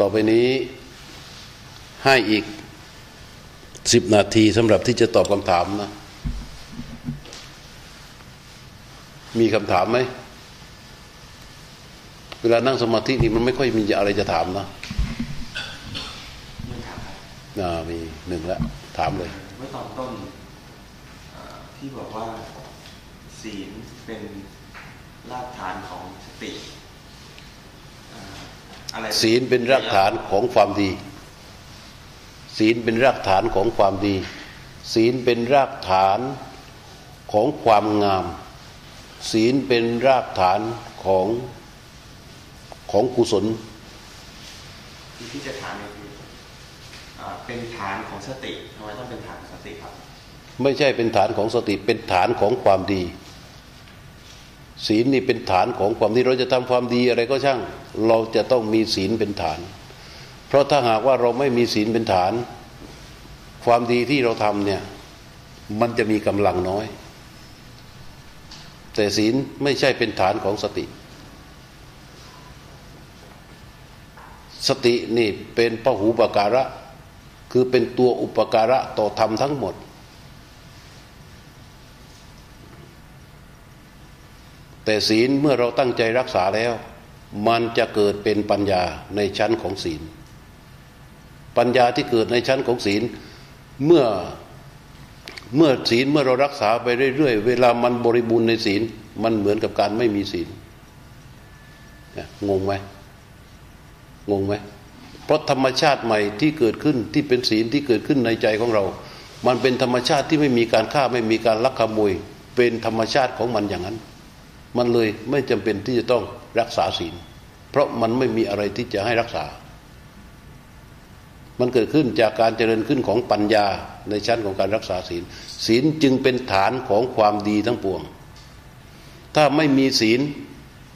ต่อไปนี้ให้อีกสิบนาทีสำหรับที่จะตอบคำถามนะ มีคำถามไหม เวลานั่งสมาธินี่มันไม่ค่อยมีอะไรจะถามนะน่ามีหนึ่งแล้วถามเลย เมื่อตอนต้นที่บอกว่าศีลเป็นรากฐานของสติ ศีลเป็นรากฐานของความดี ศีลเป็นรากฐานของความดี ศีลเป็นรากฐานของความงาม ศีลเป็นรากฐานของของกุศลที่ที่จะถามเนี่ยคือเอ่อเป็นฐานของสติทำไมต้องเป็นฐานของสติครับ ไม่ใช่เป็นฐานของสติเป็นฐานของความดี ศีลนี่เป็นฐานของความดีเราจะทำความดีอะไรก็ช่าง เราจะต้องมีศีลเป็นฐาน เพราะถ้าหากว่าเราไม่มีศีลเป็นฐาน ความดีที่เราทำเนี่ยมันจะมีกำลังน้อย แต่ศีลไม่ใช่เป็นฐานของสติ สตินี่เป็นพหูปการะ คือเป็นตัวอุปการะต่อธรรมทั้งหมด แต่ศีลเมื่อเราตั้งใจรักษาแล้ว มันจะเกิดเป็นปัญญาในชั้นของศีล ปัญญาที่เกิดในชั้นของศีลเมื่อเมื่อศีลเมื่อเรารักษาไปเรื่อยๆ เวลามันบริบูรณ์ในศีล มันเหมือนกับการไม่มีศีลงงไหมงงไหมเพราะธรรมชาติใหม่ที่เกิดขึ้นที่เป็นศีลที่เกิดขึ้นในใจของเรา มันเป็นธรรมชาติที่ไม่มีการฆ่าไม่มีการลักขโมย เป็นธรรมชาติของมันอย่างนั้น มันเลยไม่จำเป็นที่จะต้องรักษาศีล เพราะมันไม่มีอะไรที่จะให้รักษา มันเกิดขึ้นจากการเจริญขึ้นของปัญญาในชั้นของการรักษาศีล ศีลจึงเป็นฐานของความดีทั้งปวง ถ้าไม่มีศีล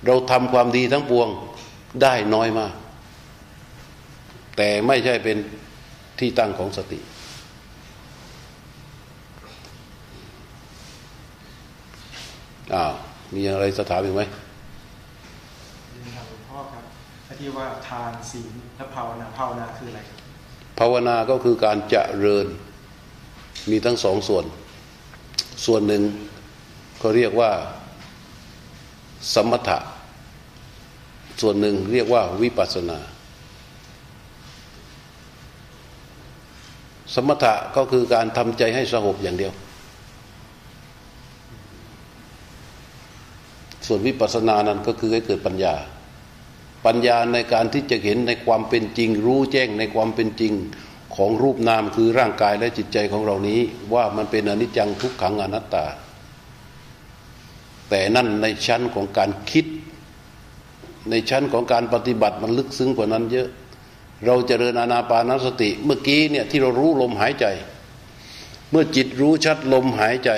เราทำความดีทั้งปวงได้น้อยมาก แต่ไม่ใช่เป็นที่ตั้งของสติอ้าว มีอะไรสถามอีกไหมเรียนถามหลวงพ่อครับไอ้ที่ว่าทานศีลและภาวนาภาวนาคืออะไรครับภาวนาก็คือการเจริญมีทั้งสองส่วน ส่วนหนึ่งเขาเรียกว่าสมถะ ส่วนหนึ่งเรียกว่าวิปัสสนา สมถะก็คือการทำใจให้สงบอย่างเดียว ส่วนวิปัสสนานั้นก็คือให้เกิดปัญญา ปัญญาในการที่จะเห็นในความเป็นจริง รู้แจ้งในความเป็นจริงของรูปนามคือร่างกายและจิตใจของเรานี้ ว่ามันเป็นอนิจจังทุกขังอนัตตา แต่นั่นในชั้นของการคิด ในชั้นของการปฏิบัติมันลึกซึ้งกว่านั้นเยอะ เราจเจริญอานาปานสติ เมื่อกี้เนี่ยที่เรารู้ลมหายใจ เมื่อจิตรู้ชัดลมหายใจ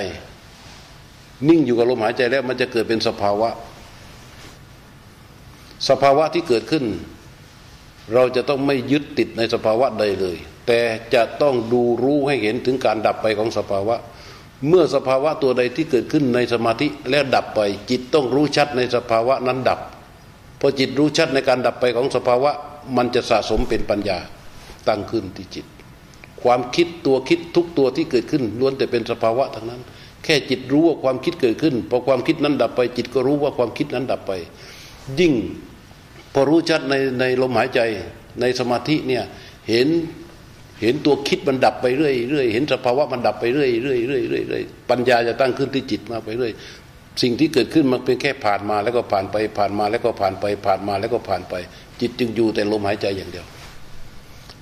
นิ่งอยู่กับลมหายใจแล้วมันจะเกิดเป็นสภาวะ สภาวะที่เกิดขึ้น เราจะต้องไม่ยึดติดในสภาวะใดเลย แต่จะต้องดูรู้ให้เห็นถึงการดับไปของสภาวะ เมื่อสภาวะตัวใดที่เกิดขึ้นในสมาธิแล้วดับไป จิตต้องรู้ชัดในสภาวะนั้นดับพอจิตรู้ชัดในการดับไปของสภาวะ มันจะสะสมเป็นปัญญาตั้งขึ้นที่จิต ความคิดตัวคิดทุกตัวที่เกิดขึ้นล้วนแต่เป็นสภาวะทั้งนั้น แค่จิตรู้ว่าความคิดเกิดขึ้นพอความคิดนั้นดับไป จิตก็รู้ว่าความคิดนั้นดับไป ยิ่งพอรู้ชัดในในลมหายใจในสมาธิเนี่ยเห็นเห็นตัวคิดมันดับไปเรื่อยเรื่อยเห็นสภาวะมันดับไปเรื่อยเรื่อยเรื่อยเรื่อยเรื่อยปัญญาจะตั้งขึ้นที่จิตมาไปเรื่อยสิ่งที่เกิดขึ้นมันเป็นแค่ผ่านมาแล้วก็ผ่านไปผ่านมาแล้วก็ผ่านไป ผ่านมาแล้วก็ผ่านไป จิตจึงอยู่แต่ลมหายใจอย่างเดียว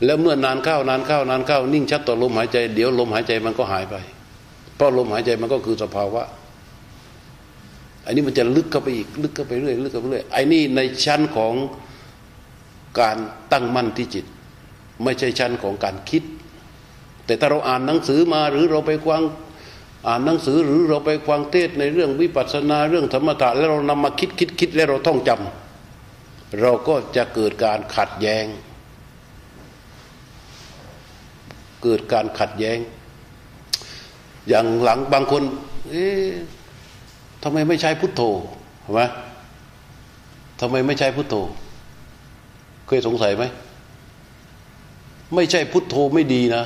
แล้วเมื่อนานเข้านานเข้านานเข้านิ่งชัดต่อลมหายใจ เดี๋ยวลมหายใจมันก็หายไป เพราะลมหายใจมันก็คือสภาวะ อันนี้มันจะลึกเข้าไปอีกลึกเข้าไปเรื่อยลึกเข้าไปเรื่อยไอ้นี่ในชั้นของการตั้งมั่นที่จิต ไม่ใช่ชั้นของการคิด แต่ถ้าเราอ่านหนังสือมาหรือเราไปฟังอ่านหนังสือหรือเราไปฟังเทศในเรื่องวิปัสสนาเรื่องธรรมะแล้วเรานำมาคิดคิดคิดแล้วเราท่องจำเราก็จะเกิดการขัดแย้ง เกิดการขัดแย้ง อย่างหลังบางคน เอ๊ะทำไมไม่ใช้พุทโธเห็นไหมทำไมไม่ใช้พุทโธ เคยสงสัยไหม ไม่ใช่พุทโธไม่ดีนะ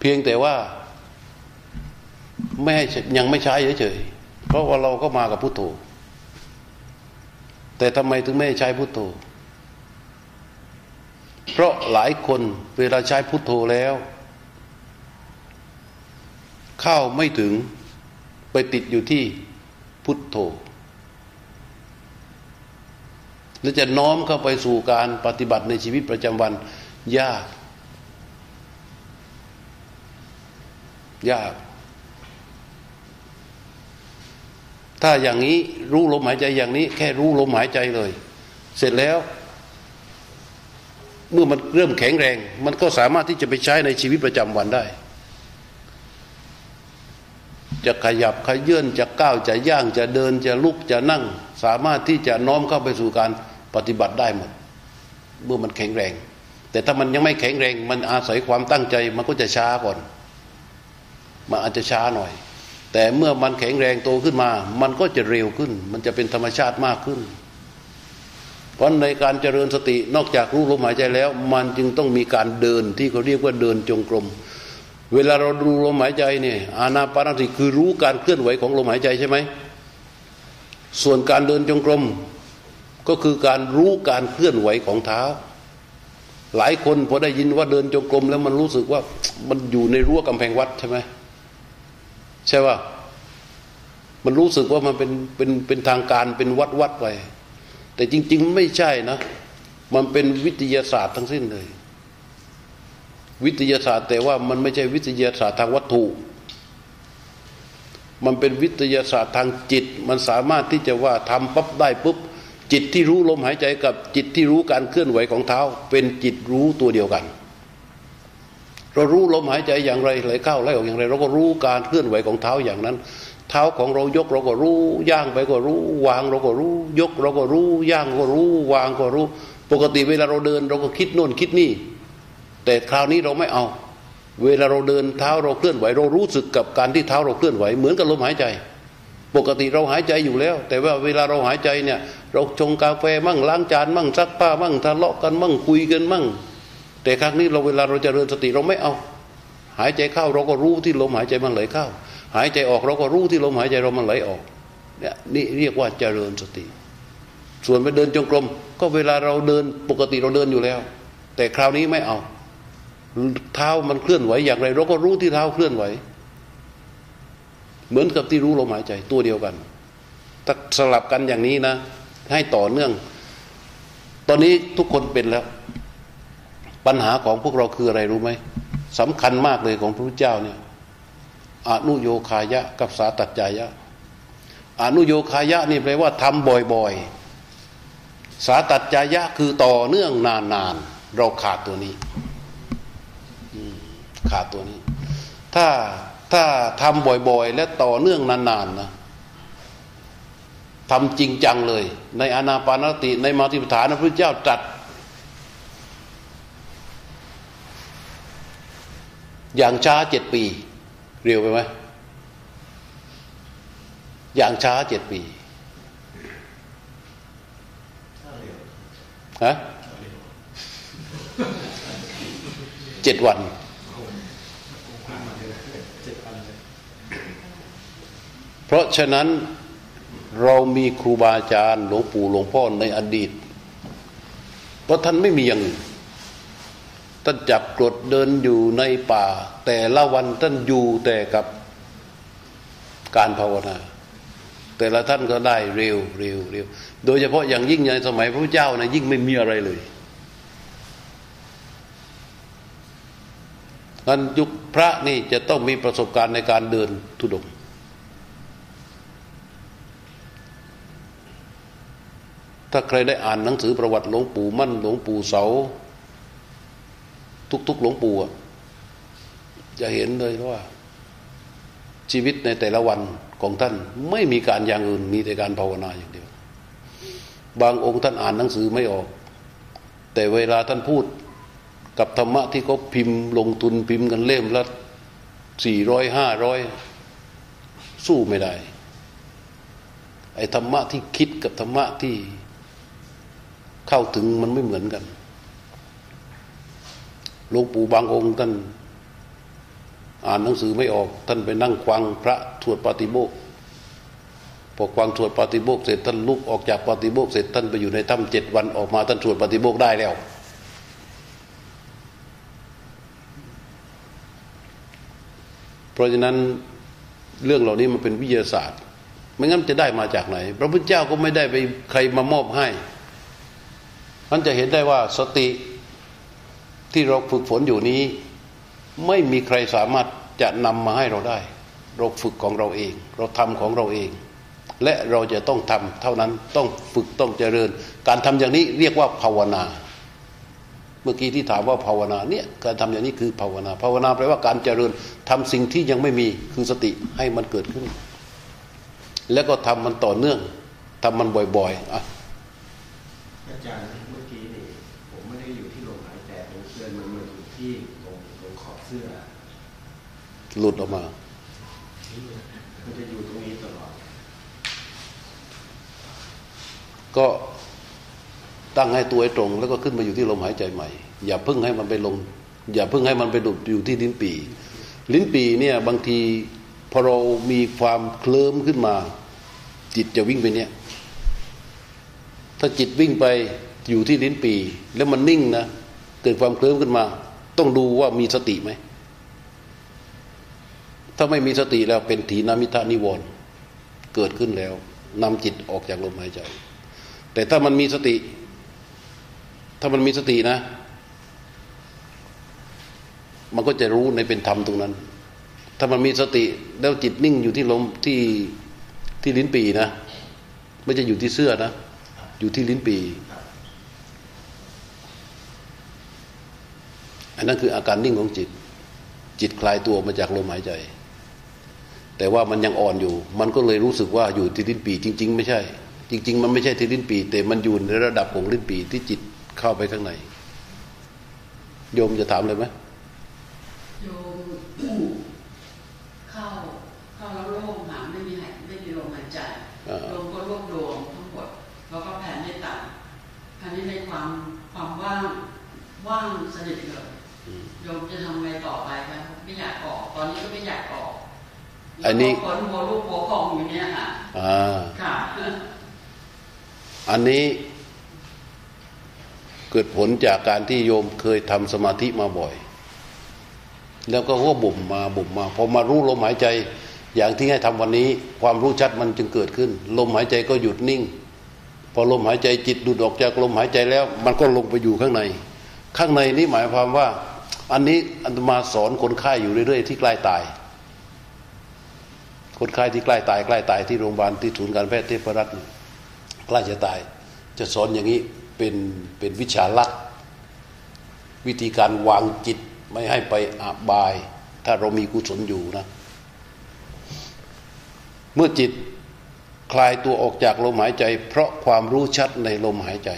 เพียงแต่ว่า ไม่ให้ยังไม่ใช้เฉยๆเพราะว่าเราก็มากับพุทโธ แต่ทำไมถึงไม่ใช้พุทโธ เพราะหลายคนเวลาใช้พุทโธแล้ว เข้าไม่ถึงไปติดอยู่ที่พุทโธและจะน้อมเข้าไปสู่การปฏิบัติในชีวิตประจำวัน ยาก ยาก ถ้าอย่างนี้รู้ลมหายใจอย่างนี้ แค่รู้ลมหายใจเลย เสร็จแล้ว เมื่อมันเริ่มแข็งแรง มันก็สามารถที่จะไปใช้ในชีวิตประจำวันได้ จะขยับขยื่นจะก้าวจะย่างจะเดินจะลุกจะนั่ง สามารถที่จะน้อมเข้าไปสู่การปฏิบัติได้หมด เมื่อมันแข็งแรง แต่ถ้ามันยังไม่แข็งแรง มันอาศัยความตั้งใจมันก็จะช้าก่อน มันอาจจะช้าหน่อย แต่เมื่อมันแข็งแรงโตขึ้นมา มันก็จะเร็วขึ้น มันจะเป็นธรรมชาติมากขึ้น เพราะในการเจริญสตินอกจากรู้ลมหายใจแล้ว มันจึงต้องมีการเดินที่เขาเรียกว่าเดินจงกรม เวลาเราดูลมหายใจเนี่ยอานาปานสติคือรู้การเคลื่อนไหวของลมหายใจใช่ไหมส่วนการเดินจงกรมก็คือการรู้การเคลื่อนไหวของเท้า หลายคนพอได้ยินว่าเดินจงกรมแล้วมันรู้สึกว่ามันอยู่ในรั้วกำแพงวัดใช่ไหมใช่ว่ามันรู้สึกว่ามันเป็นเป็นเป็นทางการเป็นวัดวัดไป แต่จริง ๆ ไม่ใช่นะ มันเป็นวิทยาศาสตร์ทั้งสิ้นเลย วิทยาศาสตร์ แต่ว่ามันไม่ใช่วิทยาศาสตร์ทางวัตถุ มันเป็นวิทยาศาสตร์ทางจิต มันสามารถที่จะว่าทำปั๊บได้ปุ๊บจิตที่รู้ลมหายใจกับจิตที่รู้การเคลื่อนไหวของเท้า เป็นจิตรู้ตัวเดียวกัน เรารู้ลมหายใจอย่างไรไหลเข้าไหลออกอย่างไร เราก็รู้การเคลื่อนไหวของเท้าอย่างนั้น เท้าของเรายกเราก็รู้ย่างไปก็รู้ วางเราก็รู้ ยกเราก็รู้ ย่างก็รู้ วางก็รู้ ปกติเวลาเราเดิน เราก็คิดโน่นคิดนี่ แต่คราวนี้เราไม่เอา เวลาเราเดินเท้าเราเคลื่อนไหว เรารู้สึกกับการที่เท้าเราเคลื่อนไหวเหมือนกับลมหายใจ ปกติเราหายใจอยู่แล้ว แต่ว่าเวลาเราหายใจเนี่ย เราชงกาแฟมั่งล้างจานมั่งซักผ้ามั่งทะเลาะกันมั่งคุยกันมั่ง แต่ครั้งนี้เราเวลาเราจเจริญสติเราไม่เอา หายใจเข้าเราก็รู้ที่ลมหายใจมันไหลเข้า หายใจออกเราก็รู้ที่ลมหายใจเรามันไหลออกเนี่ยนี่เรียกว่าเจริญสติ ส่วนไปเดินจงกรมก็เวลาเราเดินปกติเราเดินอยู่แล้ว แต่คราวนี้ไม่เอา เท้ามันเคลื่อนไหวอย่างไร เราก็รู้ที่เท้าเคลื่อนไหว เหมือนกับที่รู้ลมหายใจตัวเดียวกันถ้าสลับกันอย่างนี้นะ ให้ต่อเนื่อง ตอนนี้ทุกคนเป็นแล้ว ปัญหาของพวกเราคืออะไรรู้ไหมสำคัญมากเลยของพระพุทธเจ้าเนี่ยอนุโยคายะ กับสาตัจจายะอนุโยคายะนี่แปลว่าทำบ่อยๆ สาตัจจายะคือต่อเนื่องนานๆ เราขาดตัวนี้ ขาดตัวนี้ ถ้าถ้าทำบ่อยๆ และต่อเนื่องนานๆนะทำจริงจังเลย ในอนาปานสติในมาติปฐานพระพุทธเจ้าตรัสอย่างช้าเจ็ดปี เร็วไปไหมอย่างช้าเจ็ดปีฮะเจ็ดวัน เพราะฉะนั้นเรามีครูบาอาจารย์หลวงปู่หลวงพ่อในอดีต เพราะท่านไม่มีอย่างอื่นท่านจับกรดเดินอยู่ในป่า แต่ละวันท่านอยู่แต่กับการภาวนา แต่ละท่านก็ได้เร็วเร็วเร็วโดยเฉพาะอย่างยิ่งในสมัยพระพุทธเจ้านะยิ่งไม่มีอะไรเลยงั้นยุคพระนี่จะต้องมีประสบการณ์ในการเดินทุดง ถ้าใครได้อ่านหนังสือประวัติหลวงปู่มั่นหลวงปู่เสา ทุกๆหลวงปู่จะเห็นเลยว่า ชีวิตในแต่ละวันของท่านไม่มีการอย่างอื่นมีแต่การภาวนาอย่างเดียว บางองค์ท่านอ่านหนังสือไม่ออก แต่เวลาท่านพูดกับธรรมะที่เขาพิมพ์ลงทุนพิมพ์กันเล่มละสี่ร้อยห้าร้อยสู้ไม่ได้ ไอ้ธรรมะที่คิดกับธรรมะที่ เข้าถึงมันไม่เหมือนกันหลวงปู่บางองค์ท่านอ่านหนังสือไม่ออก ท่านไปนั่งฟังพระสวดปาฏิโมกพอฟังสวดปาฏิโมกเสร็จท่านลุกออกจากปาฏิโมกเสร็จท่านไปอยู่ในถ้ำเจ็ดวันออกมาท่านสวดปาฏิโมกได้แล้ว เพราะฉะนั้นเรื่องเหล่านี้มันเป็นวิทยาศาสตร์ ไม่งั้นจะได้มาจากไหน พระพุทธเจ้าก็ไม่ได้ไปใครมามอบให้ มันจะเห็นได้ว่าสติที่เราฝึกฝนอยู่นี้ ไม่มีใครสามารถจะนำมาให้เราได้ เราฝึกของเราเอง เราทำของเราเอง และเราจะต้องทำเท่านั้นต้องฝึกต้องเจริญ การทำอย่างนี้เรียกว่าภาวนา เมื่อกี้ที่ถามว่าภาวนาเนี่ยการทำอย่างนี้คือภาวนา ภาวนาแปลว่าการเจริญทำสิ่งที่ยังไม่มีคือสติให้มันเกิดขึ้น แล้วก็ทำมันต่อเนื่องทำมันบ่อยๆอะอาจารย์เมื่อกี้นี่ผมไม่ได้อยู่ที่ลมหายใจผมเตือนมันมาอยู่ที่ตรงตรงขอบเสื้อ หลุดออกมามันจะอยู่ตรงนี้ตลอด ก็ตั้งให้ตัวให้ตรง แล้วก็ขึ้นมาอยู่ที่ลมหายใจใหม่ อย่าเพิ่งให้มันไปลง อย่าเพิ่งให้มันไปดุดอยู่ที่ลิ้นปี ลิ้นปีเนี่ย บางทีพอเรามีความเคลิ้มขึ้นมา จิตจะวิ่งไปเนี่ย ถ้าจิตวิ่งไปอยู่ที่ลิ้นปี แล้วมันนิ่งนะเกิดความเคลิ้มขึ้นมา ต้องดูว่ามีสติไหม ถ้าไม่มีสติแล้วเป็นถีนามิทานิวรณ์เกิดขึ้นแล้วนำจิตออกจากลมหายใจ แต่ถ้ามันมีสติ ถ้ามันมีสตินะ มันก็จะรู้ในเป็นธรรมตรงนั้น ถ้ามันมีสติแล้วจิตนิ่งอยู่ที่ลมที่ที่ลิ้นปีนะ ไม่จะอยู่ที่เสื้อนะ อยู่ที่ลิ้นปีอันนั้นคืออาการนิ่งของจิต จิตคลายตัวมาจากลมหายใจ แต่ว่ามันยังอ่อนอยู่ มันก็เลยรู้สึกว่าอยู่ที่ลิ้นปีจริง ๆ ไม่ใช่ จริง ๆ มันไม่ใช่ที่ลิ้นปี แต่มันอยู่ในระดับของลิ้นปีที่จิตเข้าไปข้างในโยมจะถามเลยไหม โยม เข้าเข้าแล้วโล่งหาไม่มีหายไม่มีลมหายใจ อ่า โยมก็รวบรวมทั้งหมดแล้วก็แผ่เมตตาคราวนี้ในความความว่างว่างสนิทเลยโยมจะทำไงต่อไปครับไม่อยากออก ตอนนี้ก็ไม่อยากออก อันนี้แล้วก็ขนหัวลูกหัวของอยู่เนี่ยค่ะอ่าค่ะอันนี้เกิดผลจากการที่โยมเคยทำสมาธิมาบ่อย แล้วก็ว่าบ่มมาบ่มมาพอมารู้ลมหายใจ อย่างที่ให้ทำวันนี้ ความรู้ชัดมันจึงเกิดขึ้น ลมหายใจก็หยุดนิ่ง พอลมหายใจจิตดูดออกจากลมหายใจแล้ว มันก็ลงไปอยู่ข้างใน ข้างในนี้หมายความว่า อันนี้อันตมาสอนคนไข้อยู่เรื่อยๆที่ใกล้ตาย คนไข้ที่ใกล้ตายใกล้ตายที่โรงพยาบาลที่ศูนย์การแพทย์เทพรัตน์ใกล้จะตาย จะสอนอย่างนี้เป็นเป็นวิชาลัดวิธีการวางจิตไม่ให้ไปอาบาย ถ้าเรามีกุศลอยู่นะ เมื่อจิตคลายตัวออกจากลมหายใจ เพราะความรู้ชัดในลมหายใจ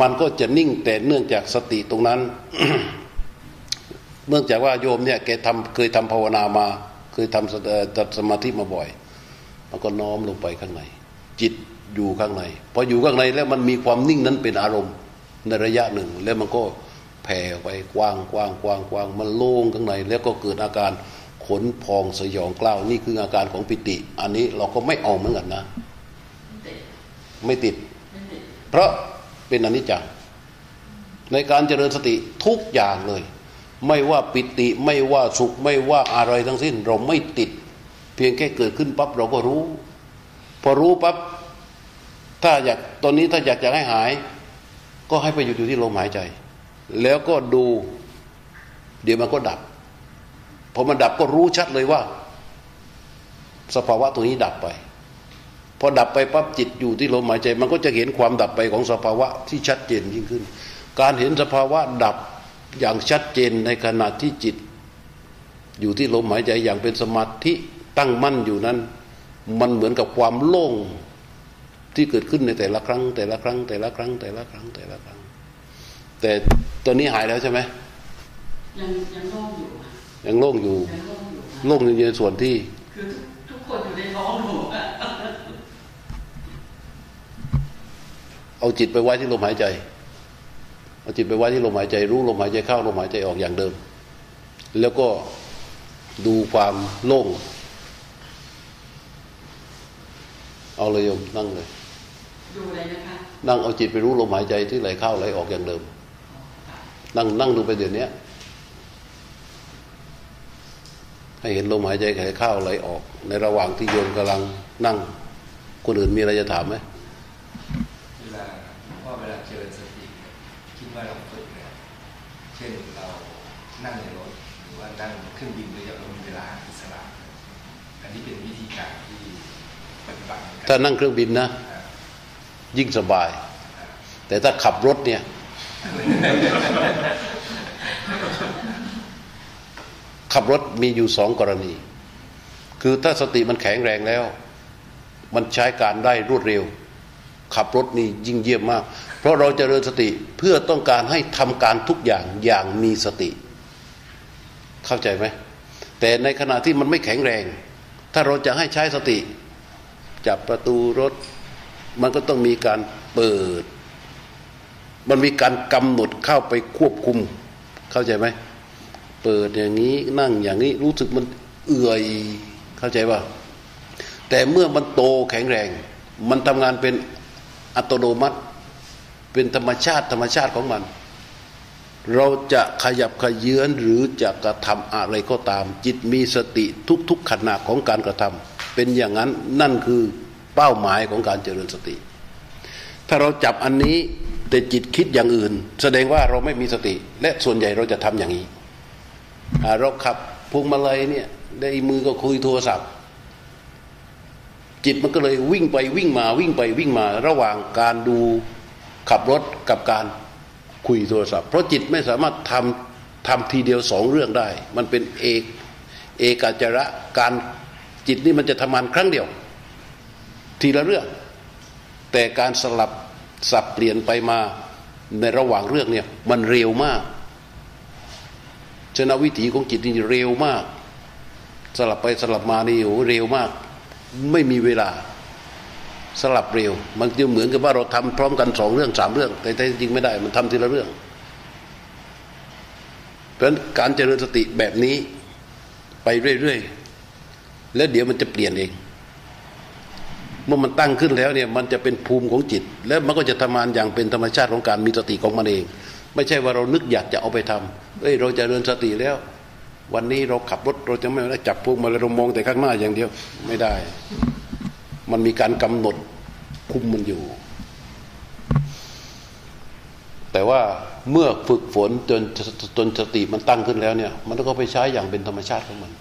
มันก็จะนิ่งแต่เนื่องจากสติตรงนั้น เนื่องจากว่าโยมเนี่ยแกทำเคยทำภาวนามา เคยทำจัดสมาธิมาบ่อย มันก็น้อมลงไปข้างใน จิตอยู่ข้างในพออยู่ข้างในแล้วมันมีความนิ่งนั้นเป็นอารมณ์ในระยะหนึ่ง แล้วมันก็แผ่ไปกว้างกว้างกว้างกว้างมันโล่งข้างใน แล้วก็เกิดอาการขนพองสยองกล้าวนี่คืออาการของปิติ อันนี้เราก็ไม่เอาเหมือนกันนะไม่ติดไม่ติดไม่ติด เพราะเป็นอนิจจังในการเจริญสติทุกอย่างเลย ไม่ว่าปิติไม่ว่าสุขไม่ว่าอะไรทั้งสิ้น เราไม่ติด เพียงแค่เกิดขึ้นปั๊บเราก็รู้ พอรู้ปั๊บถ้าอยากตอนนี้ถ้าอยากจะให้หาย ก็ให้ไปอยู่อยู่ที่ลมหายใจ แล้วก็ดู เดี๋ยวมันก็ดับพอมันดับก็รู้ชัดเลยว่า สภาวะตรงนี้ดับไปพอดับไปปั๊บจิตอยู่ที่ลมหายใจ มันก็จะเห็นความดับไปของสภาวะที่ชัดเจนยิ่งขึ้น การเห็นสภาวะดับ อย่างชัดเจนในขณะที่จิต อยู่ที่ลมหายใจอย่างเป็นสมาธิตั้งมั่นอยู่นั้น มันเหมือนกับความโล่งที่เกิดขึ้นในแต่ละครั้ง แต่ละครั้ง แต่ละครั้ง แต่ละครั้งแต่ละครั้ง แต่ตอนนี้หายแล้วใช่ไหมยังยังโล่งอยู่ค่ะยังโล่งอยู่ยังโล่งอยู่ค่ะโล่งในส่วนที่คือทุกทุกคนอยู่ในท้องหนูอะเอาจิตไปไว้ที่ลมหายใจ เอาจิตไปไว้ที่ลมหายใจรู้ลมหายใจเข้าลมหายใจออกอย่างเดิม แล้วก็ดูความโล่งเอาเลยโยมนั่งเลยดูเลยนะคะนั่งเอาจิตไปรู้ลมหายใจที่ไหลเข้าไหลออกอย่างเดิม นั่งนั่งดูไปเดี๋ยวนี้ให้เห็นลมหายใจไหลเข้าไหลออก ในระหว่างที่โยมกำลังนั่ง คนอื่นมีอะไรจะถามไหม เวลาว่าเวลาเจริญสติเนี่ยคิดว่าเราฝึกเนี่ยเช่นเรานั่งในรถหรือว่านั่ง เครื่องบินโดยเรามีเวลาอิสระอันนี้เป็นวิธีการที่ปฏิบัติถ้านั่งเครื่องบินนะ ยิ่งสบาย แต่ถ้าขับรถเนี่ย ขับรถมีอยู่สองกรณี คือถ้าสติมันแข็งแรงแล้ว มันใช้การได้รวดเร็ว ขับรถนี่ยิ่งเยี่ยมมาก เพราะเราจเจริญสติเพื่อต้องการให้ทำการทุกอย่างอย่างมีสติ เข้าใจไหมแต่ในขณะที่มันไม่แข็งแรง ถ้าเราจะให้ใช้สติ จับประตูรถ มันก็ต้องมีการเปิด มันมีการกำหนดเข้าไปควบคุม เข้าใจไหมเปิดอย่างนี้นั่งอย่างนี้รู้สึกมันเอื่อยเข้าใจป่ะแต่เมื่อมันโตแข็งแรง มันทำงานเป็นอัตโนมัติ เป็นธรรมชาติธรรมชาติของมัน เราจะขยับขยื้อนหรือจะกระทำอะไรก็ตาม จิตมีสติทุกๆขณะของการกระทำเป็นอย่างนั้นนั่นคือเป้าหมายของการเจริญสติ ถ้าเราจับอันนี้แต่จิตคิดอย่างอื่น แสดงว่าเราไม่มีสติ และส่วนใหญ่เราจะทำอย่างนี้เราขับพวงมาลัยเนี่ยได้มือก็คุยโทรศัพท์ จิตมันก็เลยวิ่งไปวิ่งมาวิ่งไปวิ่งมา ระหว่างการดูขับรถกับการ คุยโทรศัพท์ เพราะจิตไม่สามารถทำทำทีเดียวสองเรื่องได้ มันเป็นเอกเอกาจระการจิตนี่มันจะทำงานครั้งเดียว ทีละเรื่อง แต่การสลับสับเปลี่ยนไปมาในระหว่างเรื่องเนี่ยมันเร็วมากชนะวิถีของจิตนี่เร็วมาก สลับไปสลับมานี่โอ้เร็วมาก ไม่มีเวลา สลับเร็ว มันจะเหมือนกับว่าเราทำพร้อมกันสองเรื่องสามเรื่อง แต่แต่จริงไม่ได้มันทำทีละเรื่อง เพราะฉะนั้นการเจริญสติแบบนี้ไปเรื่อยๆ แล้วเดี๋ยวมันจะเปลี่ยนเอง เมื่อมันตั้งขึ้นแล้วเนี่ยมันจะเป็นภูมิของจิต แล้วมันก็จะทำงานอย่างเป็นธรรมชาติของการมีสติของมันเอง ไม่ใช่ว่าเรานึกอยากจะเอาไปทำเอ้ยเราจะเริญสติแล้ว วันนี้เราขับรถเราจะไม่ได้จับพวงมาเรามองแต่ข้างหน้าอย่างเดียวไม่ได้ มันมีการกำหนดคุมมันอยู่ แต่ว่าเมื่อฝึกฝนจนจนสติมันตั้งขึ้นแล้วเนี่ย มันก็ไปใช้อย่างเป็นธรรมชาติของมัน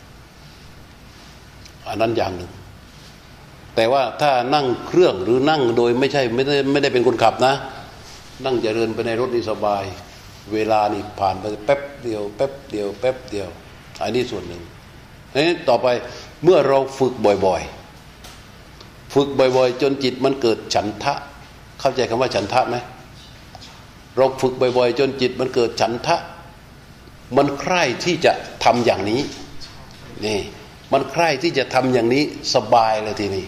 อันนั้นอย่างหนึ่ง แต่ว่าถ้านั่งเครื่องหรือนั่งโดยไม่ใช่ไม่ได้ไม่ได้เป็นคนขับนะ นั่งเจริญไปในรถนี่สบาย เวลานี่ผ่านไปแป๊บเดียวแป๊บเดียวแป๊บเดียวอันนี้ส่วนหนึ่งนี้ต่อไปเมื่อเราฝึกบ่อย ๆ ฝึกบ่อย ๆ จนจิตมันเกิดฉันทะ เข้าใจคำว่าฉันทะไหมเราฝึกบ่อย ๆ จนจิตมันเกิดฉันทะ มันใคร่ที่จะทำอย่างนี้นี่มันใคร่ที่จะทำอย่างนี้สบายเลยทีนี้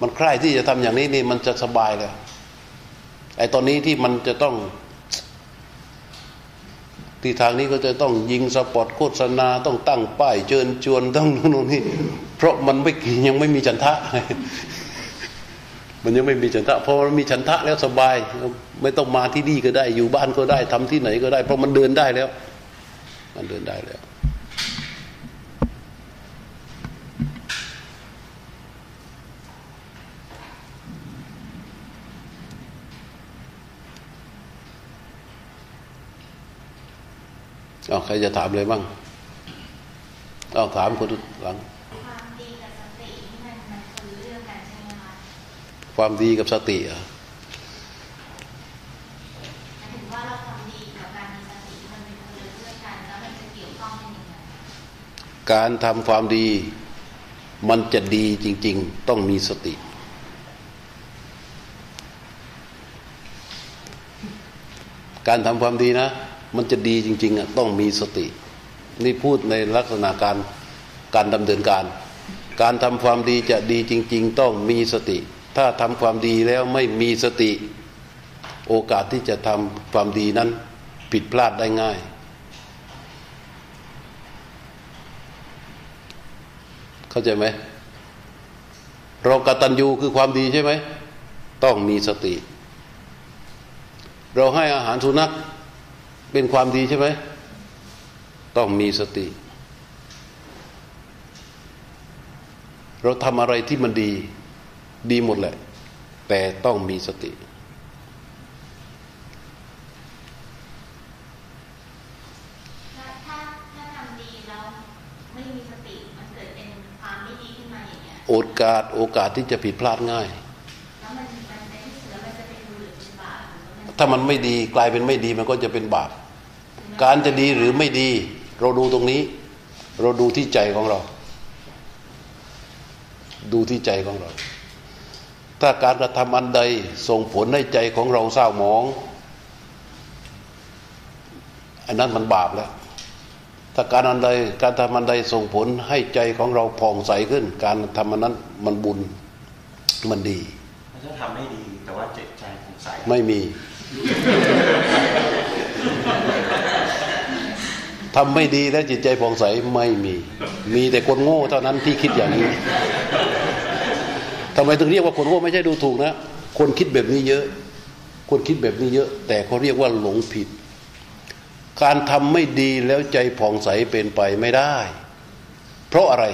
มันใคร่ที่จะทำอย่างนี้นี่มันจะสบายเลยไอ้ตอนนี้ที่มันจะต้อง ที่ทางนี้ก็จะต้องยิงสปอตโฆษณาต้องตั้งป้ายเชิญชวนต้องนู่นนี่ เพราะมันไม่ยังไม่มีฉันทะ มันยังไม่มีฉันทะพอมันมีฉันทะแล้วสบาย ไม่ต้องมาที่นี่ก็ได้ อยู่บ้านก็ได้ทำที่ไหนก็ได้ เพราะมันเดินได้แล้ว มันเดินได้แล้วเอาใครจะถามเลยบ้างเอาถามคนหลัง ความดีกับสตินี่มันมันคือเรื่องกันใช่ไหมคะ ความดีกับสติอะการมีสติมันเป็นคนละเรื่องกันแล้วมันจะเกี่ยวข้องกันยังไงการทำความดีมันจะดีจริง ๆ ต้องมีสติ การทำความดีนะ มันจะดีจริง ๆอะต้องมีสติ นี่พูดในลักษณะการการดำเนินการ การทำความดีจะดีจริง ๆ ต้องมีสติ ถ้าทำความดีแล้วไม่มีสติ โอกาสที่จะทำความดีนั้น ผิดพลาดได้ง่าย เข้าใจไหมเรากตัญญูคือความดีใช่ไหม ต้องมีสติ เราให้อาหารสุนัขเป็นความดีใช่ไหม ต้องมีสติ เราทำอะไรที่มันดี ดีหมดแหละ แต่ต้องมีสติถ้าถ้าถ้าทำดีแล้วไม่มีสติมันเกิดเป็นความไม่ดีขึ้นมาอย่างเงี้ยโอกาสโอกาสที่จะผิดพลาดง่ายแล้วมันมันในที่สุดแล้วมันจะเป็นบุญหรือเป็นบาปหรือว่ามันถ้ามันไม่ดีกลายเป็นไม่ดีมันก็จะเป็นบาป การจะดีหรือไม่ดี เราดูตรงนี้ เราดูที่ใจของเรา ดูที่ใจของเรา ถ้าการกระทำอันใดส่งผลให้ใจของเราเศร้าหมอง อันนั้นมันบาปแล้ว ถ้าการอันใดการทำอันใดส่งผลให้ใจของเราผ่องใสขึ้น การทำอันนั้นมันบุญมันดีถ้าทำไม่ดีแต่ว่าเจ็บใจสงสัยไม่มีทำไม่ดีแล้วจิตใจผ่องใสไม่มี มีแต่คนโง่เท่านั้นที่คิดอย่างนี้ ทำไมถึงเรียกว่าคนโง่ไม่ใช่ดูถูกนะ คนคิดแบบนี้เยอะ คนคิดแบบนี้เยอะ แต่เขาเรียกว่าหลงผิด การทำไม่ดีแล้วใจผ่องใสเป็นไปไม่ได้ เพราะอะไร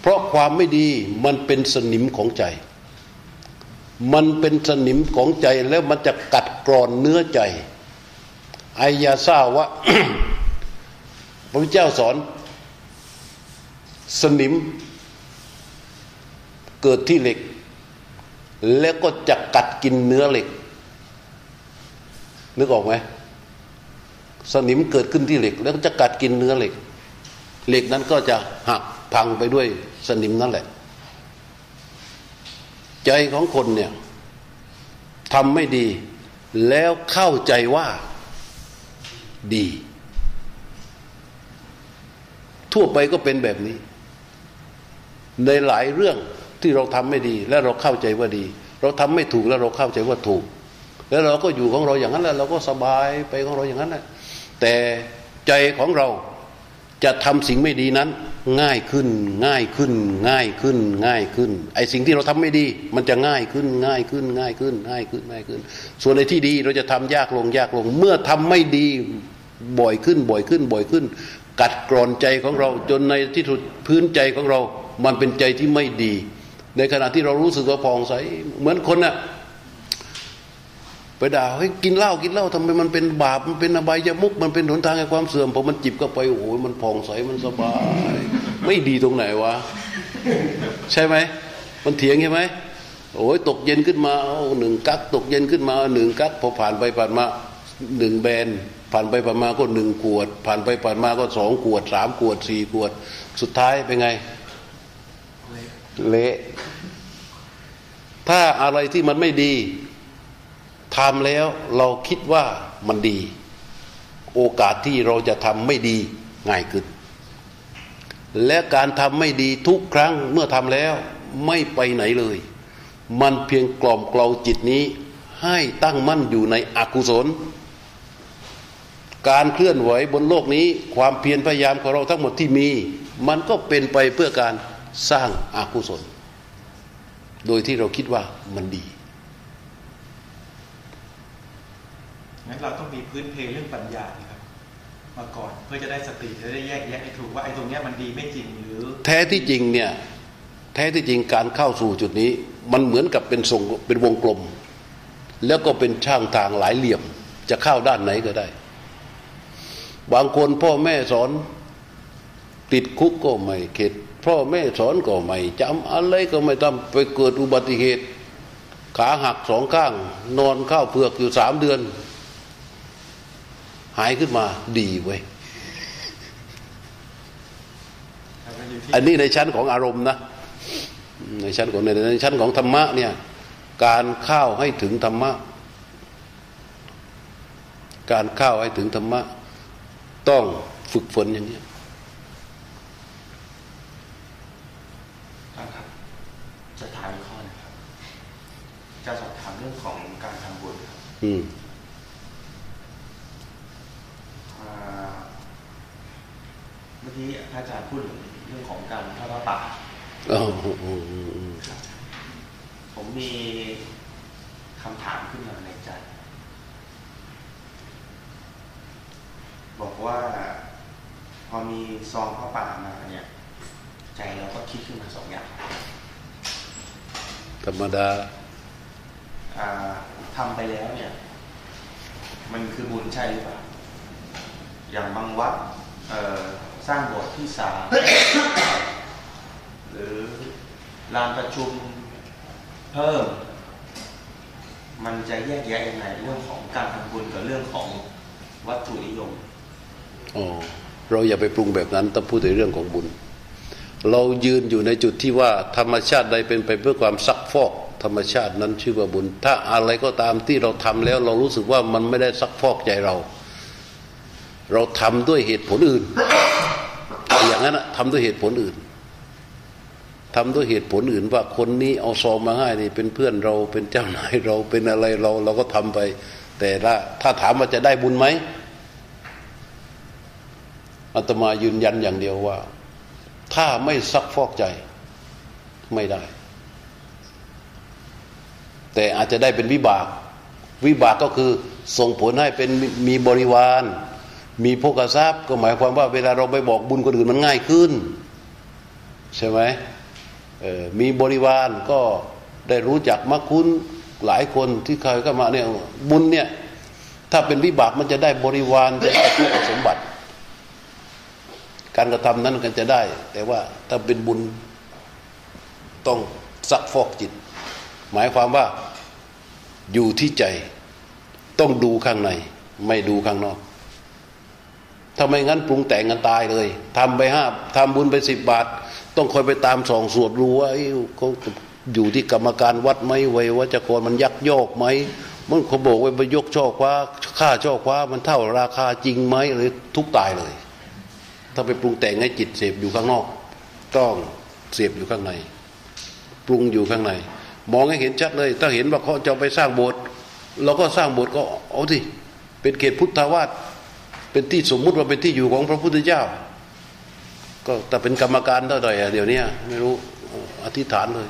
เพราะความไม่ดีมันเป็นสนิมของใจ มันเป็นสนิมของใจแล้วมันจะกัดกร่อนเนื้อใจอายาทราบว่าพระพุทธเจ้าสอน สนิม เกิดที่เหล็ก แล้วก็จะกัดกินเนื้อเหล็ก นึกออกไหมสนิมเกิดขึ้นที่เหล็ก แล้วก็จะกัดกินเนื้อเหล็ก เหล็กนั้นก็จะหักพังไปด้วยสนิมนั่นแหละ ใจของคนเนี่ยทำไม่ดี แล้วเข้าใจว่าดี ทั่วไปก็เป็นแบบนี้ ในหลายเรื่อง ที่เราทำไม่ดี แล้วเราเข้าใจว่าดี เราทำไม่ถูกแล้วเราเข้าใจว่าถูก แล้วเราก็อยู่ของเราอย่างนั้นแหละเราก็สบายไปของเราอย่างนั้นแหละแต่ใจของเราจะทำสิ่งไม่ดีนั้น ง่ายขึ้นง่ายขึ้น ง่ายขึ้น ง่ายขึ้น ไอ้สิ่งที่เราทำไม่ดี มันจะง่ายขึ้นง่ายขึ้น ง่ายขึ้น ง่ายขึ้นง่ายขึ้น ส่วนในที่ดีเราจะทำยากลงยากลง เมื่อทำไม่ดีบ่อยขึ้นบ่อยขึ้นบ่อยขึ้น กัดกร่อนใจของเราจนในที่สุดพื้นใจของเรา มันเป็นใจที่ไม่ดี ในขณะที่เรารู้สึกว่าผ่องใส เหมือนคนน่ะไปด่าเฮ้ยกินเหล้ากินเหล้าทำไมมันเป็นบาปมันเป็นอบายมุกมันเป็นหนทางแห่งความเสื่อมพอมันจิบเข้าไปโอ้โหมันผ่องใสมันสบาย ไม่ดีตรงไหนวะ ใช่ไหมมันเถียงใช่ไหมโอ้ยตกเย็นขึ้นมาเอาหนึ่งกักตกเย็นขึ้นมาหนึ่งกักพอผ่านไปผ่านมาหนึ่งแบนผ่านไปผ่านมาก็หนึ่งขวด ผ่านไปผ่านมาก็สองขวดสามขวดสี่ขวด สุดท้ายเป็นไง เละถ้าอะไรที่มันไม่ดีทำแล้วเราคิดว่ามันดี โอกาสที่เราจะทำไม่ดีง่ายขึ้น และการทำไม่ดีทุกครั้งเมื่อทำแล้วไม่ไปไหนเลย มันเพียงกล่อมกลาจิตนี้ ให้ตั้งมั่นอยู่ในอกุศล การเคลื่อนไหวบนโลกนี้ ความเพียรพยายามของเราทั้งหมดที่มี มันก็เป็นไปเพื่อการ สร้างอากุศล โดยที่เราคิดว่ามันดีงั้นเราต้องมีพื้นเพเรื่องปัญญานะครับมาก่อนเพื่อจะได้สติจะได้แยกแยะให้ถูกว่าไอ้ตรงเนี้ยมันดีไม่จริงหรือ แท้ที่จริงเนี่ยแท้ที่จริงการเข้าสู่จุดนี้ มันเหมือนกับเป็นทรงเป็นวงกลม แล้วก็เป็นช่างทางหลายเหลี่ยม จะเข้าด้านไหนก็ได้ บางคนพ่อแม่สอน ติดคุกก็ไม่เข็ด พ่อแม่สอนก็ไม่จำอะไรก็ไม่ทำไปเกิดอุบัติเหตุ ขาหักสองข้าง นอนข้าวเผือกอยู่สามเดือน หายขึ้นมาดีเว้ยอันนี้ในชั้นของอารมณ์นะ ในชั้นของในในชั้นของธรรมะเนี่ย การเข้าให้ถึงธรรมะ การเข้าให้ถึงธรรมะ ต้องฝึกฝนอย่างนี้ ครับ จะถาม อีกข้อนะครับจะสอบถามเรื่องของการทำบุญครับอืมอ่าเมื่อกี้พระอาจารย์พูดถึงเรื่องของการทอดผ้าป่าอ๋ออืมอืมอืมผมมีคำถามขึ้นมาในใจ บอกว่า พอมีซองผ้าป่ามาเนี่ย ใจเราก็คิดขึ้นมาสองอย่าง ธรรมดา อ่าทำไปแล้วเนี่ย มันคือบุญใช่หรือเปล่า อย่างบางวัดสร้างโบสถ์ที่สามหรือลานประชุมเพิ่ม มันจะแยกแยะยังไงเรื่องของการทำบุญกับเรื่องของวัตถุนิยมอ๋อเราอย่าไปปรุงแบบนั้นต้องพูดถึงเรื่องของบุญ เรายืนอยู่ในจุดที่ว่าธรรมชาติใดเป็นไปเพื่อความซักฟอก ธรรมชาตินั้นชื่อว่าบุญ ถ้าอะไรก็ตามที่เราทำแล้ว เรารู้สึกว่ามันไม่ได้ซักฟอกใจเรา เราทำด้วยเหตุผลอื่น อย่างนั้นนะทำด้วยเหตุผลอื่นทำด้วยเหตุผลอื่นว่าคนนี้เอาซองมาให้นี่เป็นเพื่อนเราเป็นเจ้านายเราเป็นอะไรเราเราก็ทำไป แต่ละถ้าถามว่าจะได้บุญไหมอาตมายืนยันอย่างเดียวว่า ถ้าไม่ซักฟอกใจไม่ได้ แต่อาจจะได้เป็นวิบาก วิบากก็คือส่งผลให้เป็นมีบริวาร มีโภคทรัพย์ก็หมายความว่าเวลาเราไปบอกบุญคนอื่นมันง่ายขึ้น ใช่ไหมมีบริวารก็ได้รู้จักมักคุ้นหลายคนที่เคยเข้ามาเนี่ยบุญเนี่ยถ้าเป็นวิบากมันจะได้บริวารจะได้สมบัติ การกระทำนั้นกันจะได้ แต่ว่าถ้าเป็นบุญต้องซักฟอกจิต หมายความว่า อยู่ที่ใจ ต้องดูข้างใน ไม่ดูข้างนอกถ้าไม่งั้นปรุงแต่งกันตายเลยทำไปห้าทำบุญไปสิบบาท ต้องคอยไปตามสองสวดรู้ว่าเขาอยู่ที่กรรมการวัดไหมไว้วัจกรมันยักยอกไหมมันเขาบอกว่าไปยกช่อคว้าค่าช่อคว้ามันเท่าราคาจริงไหมหรือทุกตายเลย ถ้าไปปรุงแต่งให้จิตเสพอยู่ข้างนอก ต้องเสพอยู่ข้างใน ปรุงอยู่ข้างใน มองให้เห็นชัดเลย ถ้าเห็นว่าเขาจะไปสร้างโบสถ์เราก็สร้างโบสถ์ก็เอาสิเป็นเขตพุทธวาสเป็นที่สมมุติว่าเป็นที่อยู่ของพระพุทธเจ้า ก็แต่เป็นกรรมการเท่าไหร่เดี๋ยวนี้ไม่รู้อธิษฐานเลย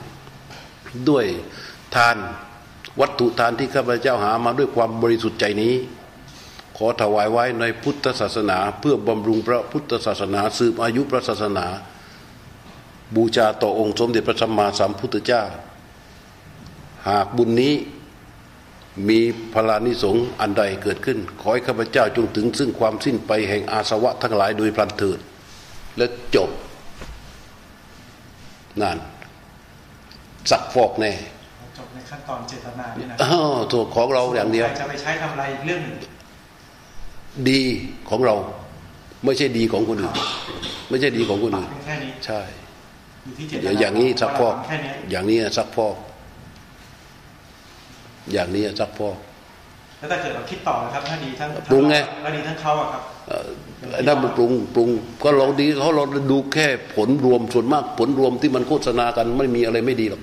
ด้วยทานวัตถุทานที่ข้าพเจ้าหามาด้วยความบริสุทธิ์ใจนี้ ขอถวายไว้ในพุทธศาสนา เพื่อบำรุงพระพุทธศาสนาสืบอายุพระศาสนา บูชาต่อองค์สมเด็จพระสัมมาสัมพุทธเจ้า หากบุญนี้มีพลานิสงส์อันใดเกิดขึ้น ขอให้ข้าพเจ้าจงถึง ซึ่งความสิ้นไปแห่งอาสวะทั้งหลายโดยพลันเถิดและจบนั่นสักฟอกแน่จบในขั้นตอนเจตนาเนี่ยนะอ้าวตัวของเราอย่างเดียวใครจะไปใช้ทำอะไรอีกเรื่องหนึ่งดีของเรา ไม่ใช่ดีของคนอื่น ไม่ใช่ดีของคนอื่นแค่นี้ใช่อยู่ที่เจตเดี๋ยวนาอย่างนี้ซักฟอกแค่นี้อย่างนี้ซักฟอก อย่างนี้ซักฟอกแล้วถ้าเกิดเราคิดต่อนะครับถ้าดีทั้งปรุงไงแล้วดีทั้งเขาอะครับเอ่อไอ้นั่นมันปรุงปรุงก็เราดีเขาเราดูแค่ผลรวมส่วนมาก ผลรวมที่มันโฆษณากันไม่มีอะไรไม่ดีหรอก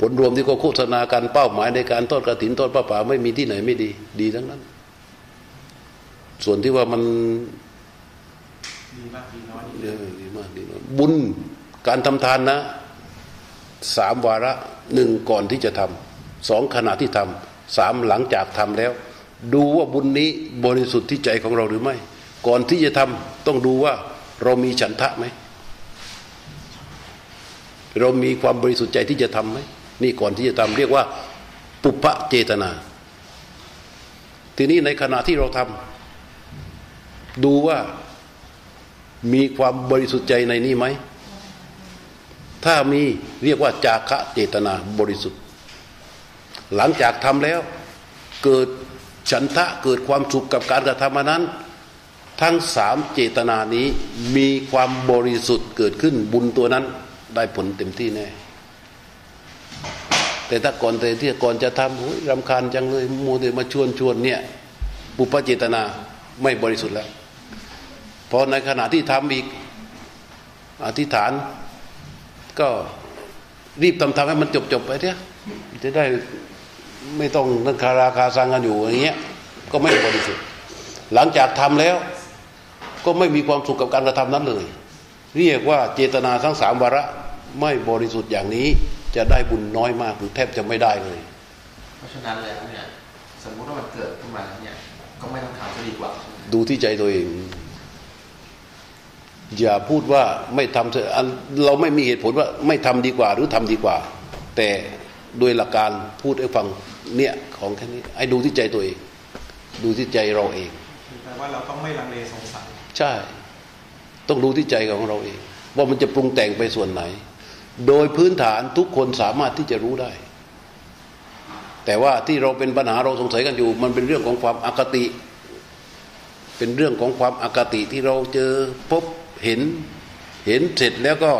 ผลรวมที่เขาโฆษณากันเป้าหมายในการทอดกระถินทอดพระป่าไม่มีที่ไหนไม่ดี ดีทั้งนั้น ส่วนที่ว่ามันดีมากดีน้อยเออดีมากดีน้อยบุญการทำทานนะสามวาระ หนึ่งก่อนที่จะทำสองขณะที่ทำสามหลังจากทำแล้ว ดูว่าบุญนี้บริสุทธิ์ที่ใจของเราหรือไม่ ก่อนที่จะทำต้องดูว่าเรามีฉันทะไหมเรามีความบริสุทธิ์ใจที่จะทำไหมนี่ก่อนที่จะทำเรียกว่าปุพพะเจตนา ทีนี้ในขณะที่เราทำดูว่ามีความบริสุทธิ์ใจในนี้ไหม ถ้ามีเรียกว่าจาคะเจตนาบริสุทธิ์ หลังจากทำแล้วเกิดฉันทะเกิดความสุขกับการกระทำนั้น ทั้งสามเจตนานี้มีความบริสุทธิ์เกิดขึ้นบุญตัวนั้นได้ผลเต็มที่แน่ แต่ถ้าก่อนแต่ที่ก่อนจะทำรำคาญจังเลยมูเดมาชวนชวนเนี่ยบุพเจตนาไม่บริสุทธิ์แล้วพอในขณะที่ทำอีกอธิษฐาน ก็รีบทำทำให้มันจบจบๆไปเถอะจะได้ไม่ต้องนั่งคาราคาซังกันอยู่อย่างเงี้ย ก็ไม่บริสุทธิ์หลังจากทำแล้ว ก็ไม่มีความสุขกับการกระทำนั้นเลย เรียกว่าเจตนาทั้งสามวาระไม่บริสุทธิ์อย่างนี้ จะได้บุญน้อยมากหรือแทบจะไม่ได้เลย เพราะฉะนั้นแล้วเนี่ยสมมุติว่ามันเกิดขึ้นมาแล้วเนี่ยก็ไม่ต้องทำก็ดีกว่า ดูที่ใจตัวเอง อย่าพูดว่าไม่ทำเถอะอันเราไม่มีเหตุผลว่าไม่ทำดีกว่าหรือทำดีกว่า แต่โดยหลักการพูดให้ฟังเนี่ยของแค่นี้ให้ดูที่ใจตัวเอง ดูที่ใจเราเองคือแปลว่าเราต้องไม่ลังเลสงสัยใช่ ต้องดูที่ใจของเราเอง ว่ามันจะปรุงแต่งไปส่วนไหน โดยพื้นฐานทุกคนสามารถที่จะรู้ได้ แต่ว่าที่เราเป็นปัญหาเราสงสัยกันอยู่ มันเป็นเรื่องของความอคติ เป็นเรื่องของความอคติที่เราเจอพบ เห็น เห็นเสร็จแล้วก็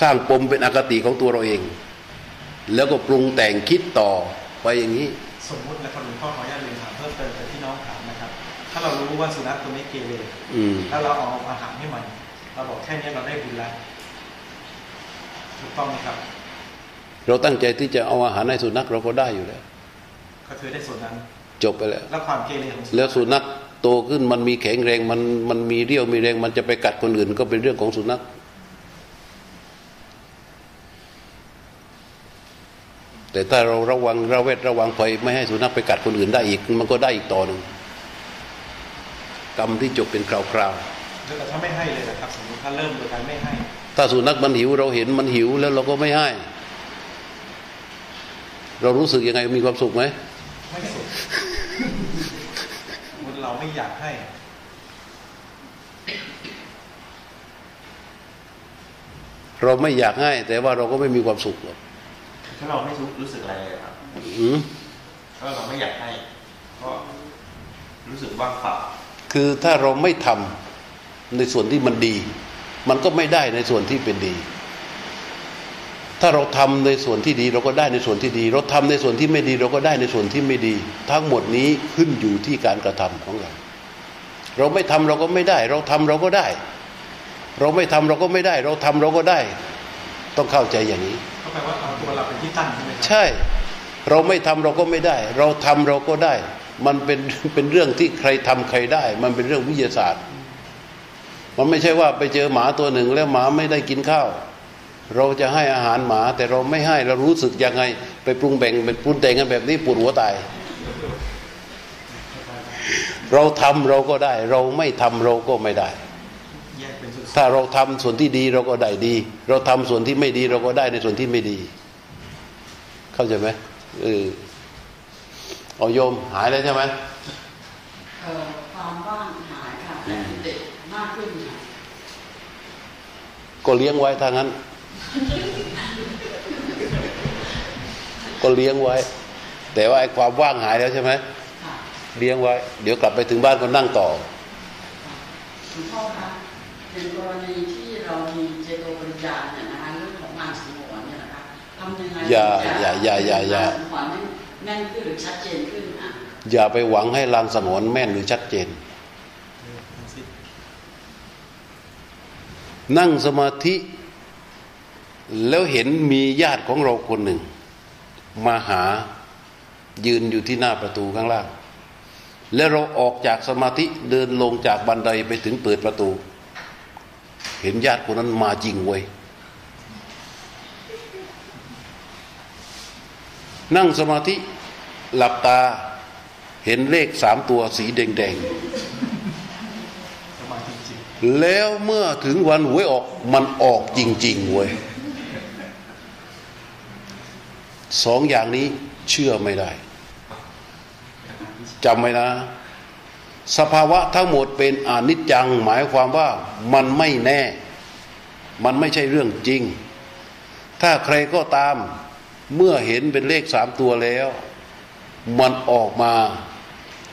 สร้างปมเป็นอคติของตัวเราเอง แล้วก็ปรุงแต่งคิดต่อไปอย่างนี้ สมมุตินะครับหลวงพ่อขออนุญาตเรียนถามเพิ่มเติมไปที่น้องถามนะครับ ถ้าเรารู้ว่าสุนัขตัวนี้เกเรอืมแล้วเราเอาอาหารให้มันเราบอกแค่นี้เราได้บุญแล้วถูกต้องไหมครับ เราตั้งใจที่จะเอาอาหารให้สุนัขเราก็ได้อยู่แล้วก็คือได้ส่วนนั้น จบไปแล้วแล้วความเกเรของสุนัขแล้วสุนัข โตขึ้นมันมีแข็งแรงมันมันมีเรี่ยวมีแรง มันจะไปกัดคนอื่น ก็เป็นเรื่องของสุนัขแต่ถ้าเราระวังระเวทระวังภัยไม่ให้สุนัขไปกัดคนอื่นได้อีก มันก็ได้อีกต่อหนึ่งกรรมที่จบเป็นคราวแล้วแต่ถ้าไม่ให้เลยนะครับสมมติถ้าเริ่มโดยการไม่ให้ๆถ้าสุนัขมันหิวเราเห็นมันหิวแล้วเราก็ไม่ให้ เรารู้สึกยังไงมีความสุขไหมไม่สุด สมมติเราไม่อยากให้ เราไม่อยากให้ แต่ว่าเราก็ไม่มีความสุขหรอกถ้าเราไม่รู้รู้สึกอะไรเลยครับอืมถ้าเราไม่อยากให้ก็รู้สึกว่างเปล่าคือถ้าเราไม่ทำในส่วนที่มันดี มันก็ไม่ได้ในส่วนที่เป็นดี ถ้าเราทำในส่วนที่ดีเราก็ได้ในส่วนที่ดี เราทำในส่วนที่ไม่ดีเราก็ได้ในส่วนที่ไม่ดี ทั้งหมดนี้ขึ้นอยู่ที่การกระทำของเรา เราไม่ทำเราก็ไม่ได้ เราทำเราก็ได้ เราไม่ทำเราก็ไม่ได้ เราทำเราก็ได้ ต้องเข้าใจอย่างนี้ก็แปลว่าเอาตัวเราเป็นที่ตั้งใช่ไหมครัใช่ เราไม่ทำเราก็ไม่ได้ เราทำเราก็ได้ มันเป็นเป็นเรื่องที่ใครทำใครได้ มันเป็นเรื่องวิทยาศาสตร์ มันไม่ใช่ว่าไปเจอหมาตัวหนึ่งแล้วหมาไม่ได้กินข้าว เราจะให้อาหารหมา แต่เราไม่ให้เรารู้สึกยังไง ไปปรุงแบ่งเป็นปรุงแต่งกันแบบนี้ปวดหัวตาย เราทำเราก็ได้ เราไม่ทำเราก็ไม่ได้แยกเป็นส่วนถ้าเราทำส่วนที่ดีเราก็ได้ดี เราทำส่วนที่ไม่ดีเราก็ได้ในส่วนที่ไม่ดี เข้าใจไหมเออเอาโยมหายแล้วใช่ไหมเอ่อความว่างหายค่ะแต่เด็กมากขึ้นค่ะก็เลี้ยงไว้ถ้างั้น ก็เลี้ยงไว้ แต่ว่าไอ้ความว่างหายแล้วใช่ไหมค่ะเลี้ยงไว้ เดี๋ยวกลับไปถึงบ้านก็นั่งต่อหลวงพ่อคะเป็นกรณีที่เรามีเจโตปริญญาเนี่ยนะคะเรื่องของงานสงวนเนี่ยนะคะทำยังไงอย่าถึงจะอย่าอย่าอย่าอย่างนสงวนให้แน่นขึ้นหรือชัดเจนขึ้นอะอย่าไปหวังให้ลางสงวนแม่นหรือชัดเจนทั้งสิ้นนั่งสมาธิ แล้วเห็นมีญาติของเราคนหนึ่ง มาหายืนอยู่ที่หน้าประตูข้างล่าง แล้วเราออกจากสมาธิเดินลงจากบันไดไปถึงเปิดประตู เห็นญาติคนนั้นมาจริงเว้ยนั่งสมาธิหลับตาเห็นเลขสามตัวสีแดงๆสมาธิจริงแล้วเมื่อถึงวันหวยออกมันออกจริงๆเว้ย สองอย่างนี้เชื่อไม่ได้จำไว้นะ สภาวะทั้งหมดเป็นอนิจจัง หมายความว่ามันไม่แน่ มันไม่ใช่เรื่องจริง ถ้าใครก็ตามเมื่อเห็นเป็นเลขสามตัวแล้ว มันออกมา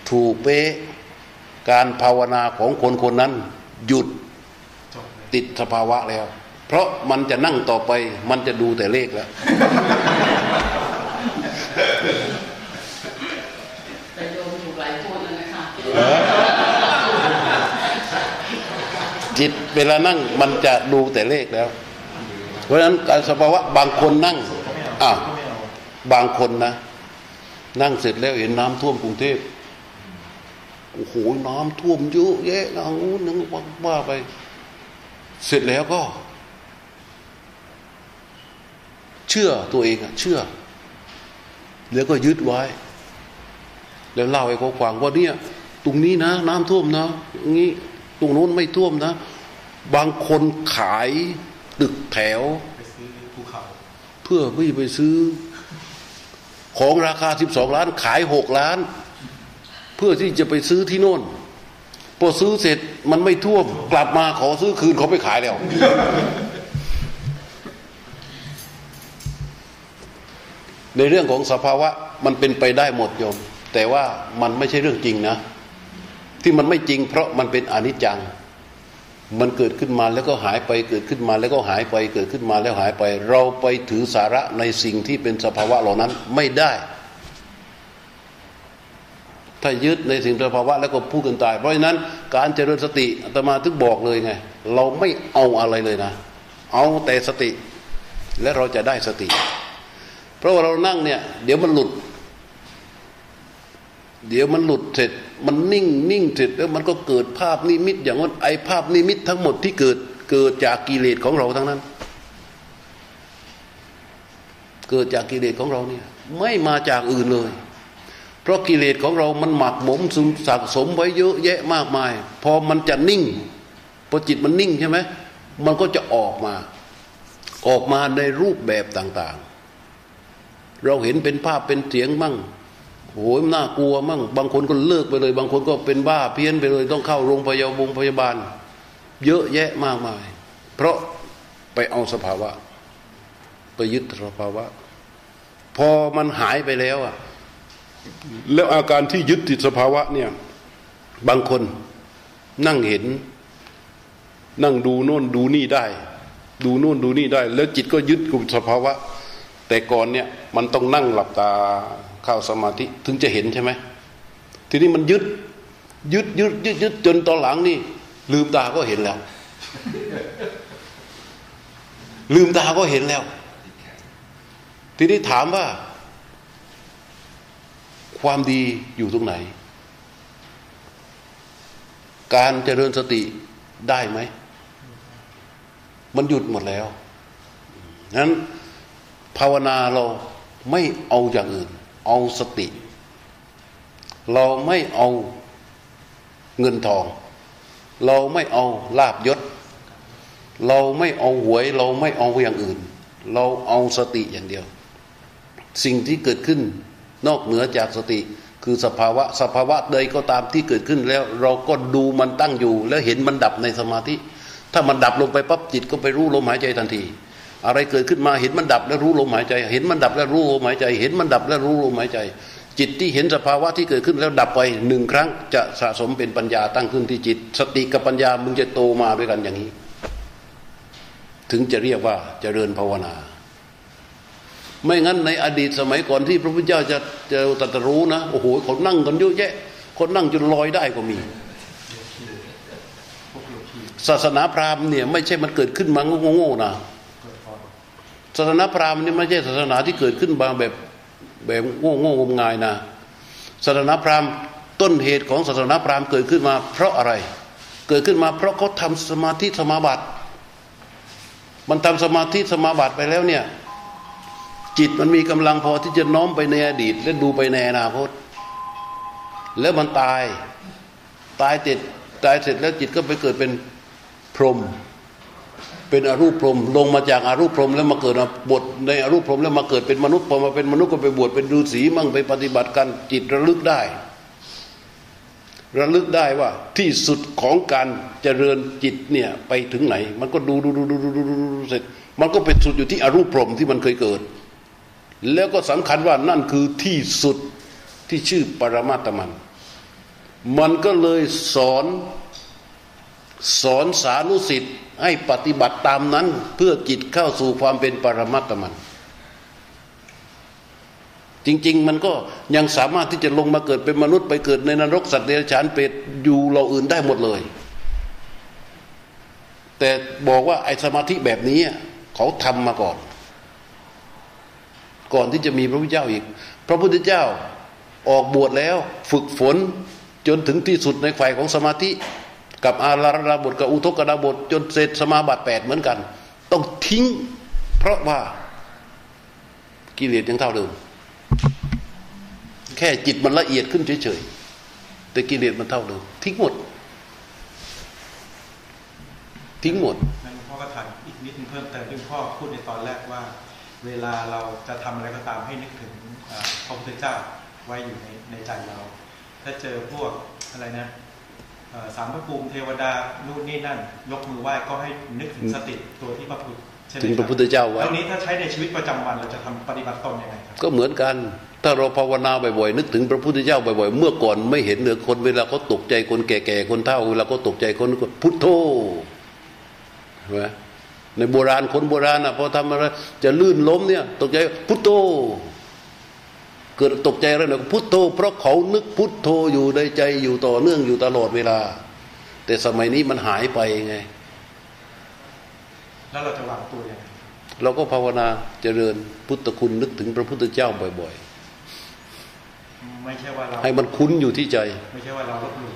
ถูกเป๊ะการภาวนาของคนคนนั้น หยุดติดสภาวะแล้ว เพราะมันจะนั่งต่อไป มันจะดูแต่เลขแล้ว แต่โยมถูกหลายคนแล้วนะคะ จิตเวลานั่งมันจะดูแต่เลขแล้ว เพราะฉะนั้นการสภาวะบางคนนั่งอ่าบางคนนะ นั่งเสร็จแล้วเห็นน้ำท่วมกรุงเทพโอ้โหน้ำท่วมเยอะแยะนะโอ้นึงว่าไป เสร็จแล้วก็ เชื่อตัวเองอะเชื่อ แล้วก็ยึดไว้ แล้วเล่าให้เขาฟังว่าเนี่ย ตรงนี้นะ น้ำท่วมนะอย่างนี้ตรงโน้นไม่ท่วมนะ บางคนขายตึกแถวไปซื้อภูเขาเพื่อไม่ไปซื้อ ของราคา12ล้าน ขาย6ล้าน เพื่อที่จะไปซื้อที่โน่นพอซื้อเสร็จมันไม่ท่วม กลับมาขอซื้อคืนเขาไปขายแล้วในเรื่องของสภาวะมันเป็นไปได้หมดโยม แต่ว่ามันไม่ใช่เรื่องจริงนะ ที่มันไม่จริง เพราะมันเป็นอนิจจัง มันเกิดขึ้นมาแล้วก็หายไปเกิดขึ้นมาแล้วก็หายไปเกิดขึ้นมาแล้วหายไป เราไปถือสาระในสิ่งที่เป็นสภาวะเหล่านั้นไม่ได้ ถ้ายึดในสิ่งสภาวะแล้วก็พูดกันตาย เพราะฉะนั้นการเจริญสติอาตมาถึงบอกเลยไง เราไม่เอาอะไรเลยนะ เอาแต่สติ และเราจะได้สติ เพราะว่าเรานั่งเนี่ย เดี๋ยวมันหลุด เดี๋ยวมันหลุดเสร็จ มันนิ่งนิ่งเสร็จแล้วมันก็เกิดภาพนิมิต อย่างว่าไอภาพนิมิตทั้งหมดที่เกิดเกิดจากกิเลสของเราทั้งนั้น เกิดจากกิเลสของเราเนี่ยไม่มาจากอื่นเลย เพราะกิเลสของเรามันหมักหมมซึมสะสมไว้เยอะแยะมากมาย พอมันจะนิ่งพอจิตมันนิ่งใช่ไหมมันก็จะออกมา ออกมาในรูปแบบต่าง ๆ เราเห็นเป็นภาพเป็นเสียงมั่ง โหยน่ากลัวมั่งบางคนก็เลิกไปเลย บางคนก็เป็นบ้าเพี้ยนไปเลย ต้องเข้าโรงพยาบาลพยาบาล เยอะแยะมากมาย เพราะไปเอาสภาวะ ไปยึดสภาวะ พอมันหายไปแล้วอะแล้วอาการที่ยึดติดสภาวะเนี่ย บางคนนั่งเห็น นั่งดูโน่นดูนี่ได้ ดูโน่นดูนี่ได้ แล้วจิตก็ยึดกับสภาวะ แต่ก่อนเนี่ยมันต้องนั่งหลับตา เข้าสมาธิถึงจะเห็นใช่ไหมทีนี้มันยึด ยึดยึดยึดยึดจนตอนหลังนี่ ลืมตาก็เห็นแล้ว ลืมตาก็เห็นแล้ว ทีนี้ถามว่า ความดีอยู่ตรงไหน การเจริญสติได้ไหม มันหยุดหมดแล้วนั้นภาวนาเราไม่เอาอย่างอื่น เอาสติ เราไม่เอาเงินทอง เราไม่เอาลาบยศ เราไม่เอาหวย เราไม่เอาอย่างอื่น เราเอาสติอย่างเดียว สิ่งที่เกิดขึ้นนอกเหนือจากสติ คือสภาวะสภาวะใดก็ตามที่เกิดขึ้นแล้ว เราก็ดูมันตั้งอยู่ แล้วเห็นมันดับในสมาธิ ถ้ามันดับลงไปปั๊บจิตก็ไปรู้ลมหายใจทันที อะไรเกิดขึ้นมาเห็นมันดับแล้วรู้ลมหายใจ เห็นมันดับแล้วรู้ลมหายใจ เห็นมันดับแล้วรู้ลมหายใจ จิตที่เห็นสภาวะที่เกิดขึ้นแล้วดับไปหนึ่งครั้งจะสะสมเป็นปัญญาตั้งขึ้นที่จิต สติกับปัญญามึงจะโตมาด้วยกันอย่างนี้ ถึงจะเรียกว่าจเจริญภาวนา ไม่งั้นในอดีตสมัยก่อนที่พระพุทธเจ้าจะจะตรัสรู้นะโอ้โหเขานั่งกันเยอะแยะคนนั่งจนลอยได้ก็มีศาสนาพราหมณ์เนี่ยไม่ใช่มันเกิดขึ้นมาโง่ๆนะ ศาสนาพราหมณ์นี่ไม่ใช่ศาสนาที่เกิดขึ้นมางแบบแบบโง่โง่งมงายนะศาสนาพราหมณ์ต้นเหตุของศาสนาพราหมณ์เกิดขึ้นมา เพราะอะไร เกิดขึ้นมาเพราะเขาทำสมาธิสมาบัติ มันทำสมาธิสมาบัติไปแล้วเนี่ยจิตมันมีกำลังพอที่จะน้อมไปในอดีต และดูไปในอนาคต แล้วมันตายตายเสร็จตายเสร็จแล้วจิตก็ไปเกิดเป็นพรหม เป็นอรูปพรหมลงมาจากอารูปพรหมแล้วมาเกิดบทในอรูปพรหมแล้วมาเกิดเป็นมนุษย์พอมาเป็นมนุษย์ก็ไปบวชเป็นฤาษีมั่งไปปฏิบัติกันจิตระลึกได้ ระลึกได้ว่าที่สุดของการเจริญจิตเนี่ยไปถึงไหน มันก็ดูดูดูดูดูดูดูเสร็จมันก็เป็นสุดอยู่ที่อรูปพรหมที่มันเคยเกิด แล้วก็สำคัญว่านั่นคือที่สุดที่ชื่อปรมาตมัน มันก็เลยสอน สอนสานุสิทธิ์ให้ปฏิบัติตามนั้น เพื่อจิตเข้าสู่ความเป็นปรมัตตมัน จริง ๆ มันก็ยังสามารถที่จะลงมาเกิดเป็นมนุษย์ไปเกิดในนรกสัตว์เดรัจฉานเปรตอยู่เราอื่นได้หมดเลย แต่บอกว่าไอ้สมาธิแบบนี้เขาทำมาก่อน ก่อนที่จะมีพระพุทธเจ้าอีก พระพุทธเจ้าออกบวชแล้ว ฝึกฝนจนถึงที่สุดในฝ่ายของสมาธิ กับอาราระบทกับอุทกดาบทจนเสร็จสมาบัติแปดเหมือนกัน ต้องทิ้ง เพราะว่ากิเลสยังเท่าเดิมแค่จิตมันละเอียดขึ้นเฉยๆแต่กิเลสมันเท่าเดิมทิ้งหมด ทิ้งหมดนั่นหลวงพ่อก็ถามอีกนิดนึงเพิ่มเติมที่พ่อพูดในตอนแรกว่า เวลาเราจะทำอะไรก็ตามให้นึกถึงพระพุทธเจ้าไว้อยู่ในในใจเรา ถ้าเจอพวกอะไรนะ สามพระภูมิเทวดานู่นนี่นั่น ยกมือไหว้ก็ให้นึกถึงสติตัวที่พระพุทธใช่ไหมถึงพระพุทธเจ้าไว้แล้วนี้ถ้าใช้ในชีวิตประจำวันเราจะทำปฏิบัติตนยังไงครับก็เหมือนกัน ถ้าเราภาวนาบ่อยๆนึกถึงพระพุทธเจ้าบ่อยๆเมื่อก่อนไม่เห็นเหนือคนเวลาเขาตกใจคนแก่ๆคนเฒ่าเวลาเขาตกใจคนก็พุทโธเห็นไหมในโบราณคนโบราณนะพอทำอะไรจะลื่นล้มเนี่ย ตกใจพุทโธ เกิดตกใจอะไรเนี่ยพุทโธเพราะเขานึกพุทโธอยู่ในใจอยู่ต่อเนื่องอยู่ตลอดเวลา แต่สมัยนี้มันหายไปไง แล้วเราจะวางตัวยังไงเราก็ภาวนาเจริญพุทธคุณนึกถึงพระพุทธเจ้าบ่อยไม่ใช่ว่าเราๆให้มันคุ้นอยู่ที่ใจ ไม่ใช่ว่าเราลบหลู่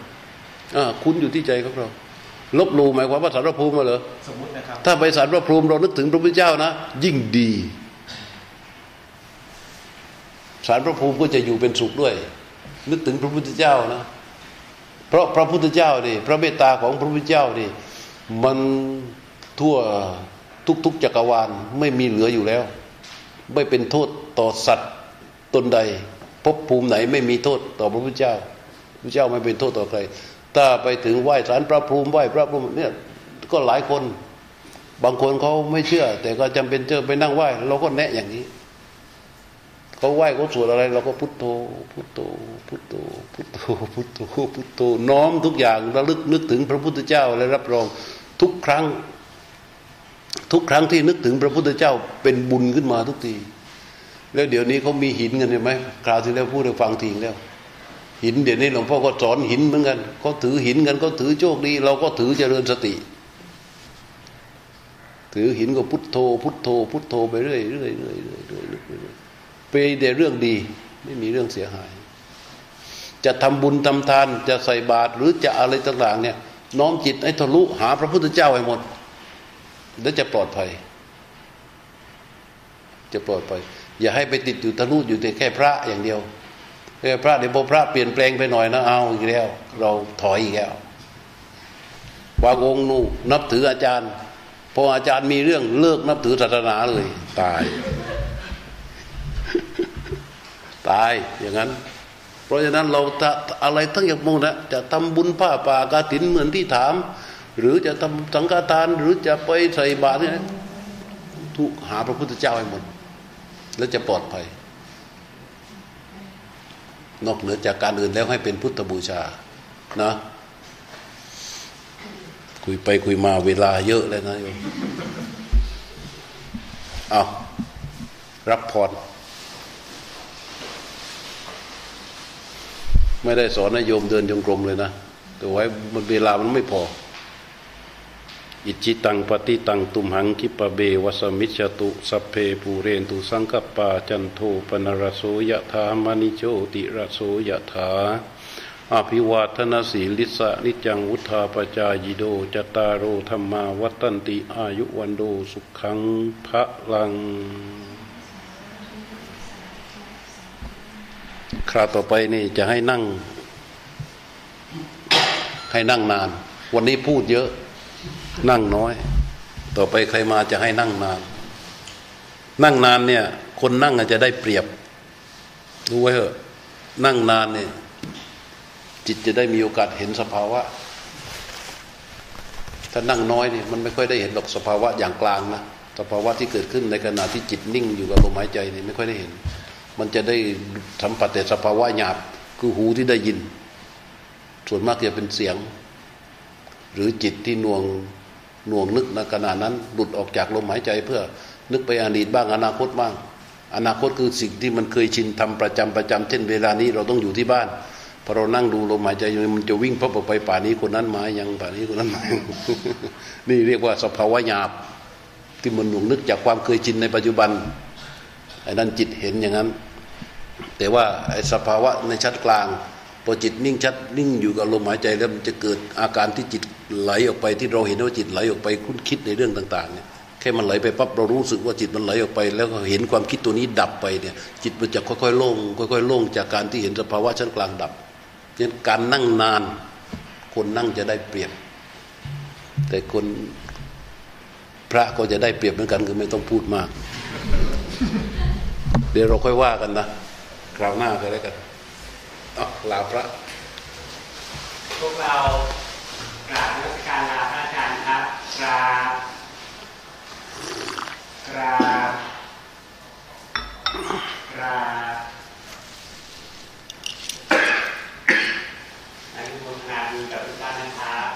อ่าคุ้นอยู่ที่ใจของเราลบหลู่หมายความว่าสารพระภูมิมาเหรอสมมุตินะครับถ้าไปสารพระภูมิเรานึกถึงพระพุทธเจ้านะยิ่งดี สารพระภูมิก็จะอยู่เป็นสุขด้วย นึกถึงพระพุทธเจ้านะเพราะพระพุทธเจ้านี่พระเมตตาของพระพุทธเจ้านี่มันทั่วทุกๆจักรวาลไม่มีเหลืออยู่แล้ว ไม่เป็นโทษต่อสัตว์ตนใดภพภูมิไหนไม่มีโทษต่อพระพุทธเจ้าพระเจ้าไม่เป็นโทษต่อใคร ถ้าไปถึงไหว้สารพระภูมิไหว้พระภูมิเนี่ยก็หลายคน บางคนเขาไม่เชื่อ แต่ก็จำเป็นเจอไปนั่งไหว้เราก็แนะอย่างนี้ เขาไหว้เขาสวดอะไร เราก็พุทโธพุทโธพุทโธพุทโธพุทโธพุทโธน้อมทุกอย่างระลึกนึกถึงพระพุทธเจ้าและรับรองทุกครั้ง ทุกครั้งที่นึกถึงพระพุทธเจ้าเป็นบุญขึ้นมาทุกที แล้วเดี๋ยวนี้เขามีหินกันเห็นไหมคราวที่แล้วพูดให้ฟังทีแล้ว หินเดี๋ยวนี้หลวงพ่อก็สอนหินเหมือนกันเขาถือหินกันก็ถือโชคดี เราก็ถือเจริญสติถือหินก็พุทโธพุทโธพุทโธไปเรื่อยเรื่อยเรื่อยเรื่อยเรื่อย ป็นแต่เรื่องดี ไม่มีเรื่องเสียหาย จะทำบุญทำทานจะใส่บาตรหรือจะอะไรต่างๆเนี่ย น้อมจิตให้ทะลุหาพระพุทธเจ้าให้หมด แล้วจะปลอดภัย จะปลอดภัย อย่าให้ไปติดอยู่ทะลุอยู่แต่แค่พระอย่างเดียวแค่พระเดี๋ยวพอพระเปลี่ยนแปลงไปหน่อยนะเอาอีกแล้ว เราถอยอีกแล้วบางองค์นู่นับถืออาจารย์พออาจารย์มีเรื่องเลิกนับถือศาสนาเลย ตาย ตายอย่างนั้น เพราะฉะนั้นเราจะอะไรทั้งอย่างมงนะจะทำบุญผ้าป่ากาถินเหมือนที่ถาม หรือจะทำสังฆทานหรือจะไปใส่บาตรเนี่ยทุกหาพระพุทธเจ้าให้หมดแล้วจะปลอดภัย นอกเหนือจากการอื่นแล้วให้เป็นพุทธบูชานะคุยไปคุยมาเวลาเยอะเลยนะโยมเอารับพร ไม่ได้สอนให้โยมเดินจงกรมเลยนะแต่ไว้มันเวลามันไม่พอ อิจิตังปฏิตังตุมหังคิปะเบวสมิจจตุสัพเพปูเรนตุสังกปาจันโทปนรโสยะธามณิโชติรสโสยะธาอภิวาทนาสีลิสะนิจังวุธาปจายโดจตารโอธรรมาวัตันติอายุวันโดสุขังพระลัง คราวต่อไปนี่จะให้นั่ง ให้นั่งนาน วันนี้พูดเยอะ นั่งน้อย ต่อไปใครมาจะให้นั่งนาน นั่งนานเนี่ย คนนั่งอาจจะได้เปรียบรู้ไว้เถอะ นั่งนานเนี่ย จิตจะได้มีโอกาสเห็นสภาวะ ถ้านั่งน้อยเนี่ยมันไม่ค่อยได้เห็นหรอกสภาวะอย่างกลางนะสภาวะที่เกิดขึ้นในขณะที่จิตนิ่งอยู่กับลมหายใจเนี่ยไม่ค่อยได้เห็น มันจะได้สัมผัสแต่สภาวะหยาบคือหูที่ได้ยิน ส่วนมากจะเป็นเสียง หรือจิตที่น่วงน่วงนึกในขณะนั้น หลุดออกจากลมหายใจเพื่อนึกไปอดีตบ้างอนาคตบ้าง อนาคตคือสิ่งที่มันเคยชินทำประจำประจำเช่นเวลานี้เราต้องอยู่ที่บ้านพอเรานั่งดูลมหายใจมันจะวิ่งพับออกไปป่านี้คนนั้นมายังป่านี้คนนั้นมานี่เรียกว่าสภาวะหยาบที่มันหน่วงนึกจากความเคยชินในปัจจุบันไอ้นั่นจิตเห็นอย่างนั้น แต่ว่าไอ้สภาวะในชั้นกลางพอจิตนิ่งชัดนิ่งอยู่กับลมหายใจแล้วมันจะเกิดอาการที่จิตไหลออกไปที่เราเห็นว่าจิตไหลออกไปคุ้นคิดในเรื่องต่างๆเนี่ยแค่มันไหลไปปั๊บเรารู้สึกว่าจิตมันไหลออกไป แล้วก็เห็นความคิดตัวนี้ดับไปเนี่ยจิตมันจะค่อยๆโล่งค่อยๆโล่งจากการที่เห็นสภาวะชั้นกลางดับนั้นการนั่งนาน คนนั่งจะได้เปรียบ แต่คนพระก็จะได้เปรียบเหมือนกันคือไม่ต้องพูดมาก เดี๋ยวเราค่อยว่ากันนะ คราวหน้าก็แล้วกันอ๋อลาพระ พวกเรากราบนมัสการลาพระอาจารย์ครับกราบกราบกราบอนุโมทนาบุญกับทุกท่านนะครับ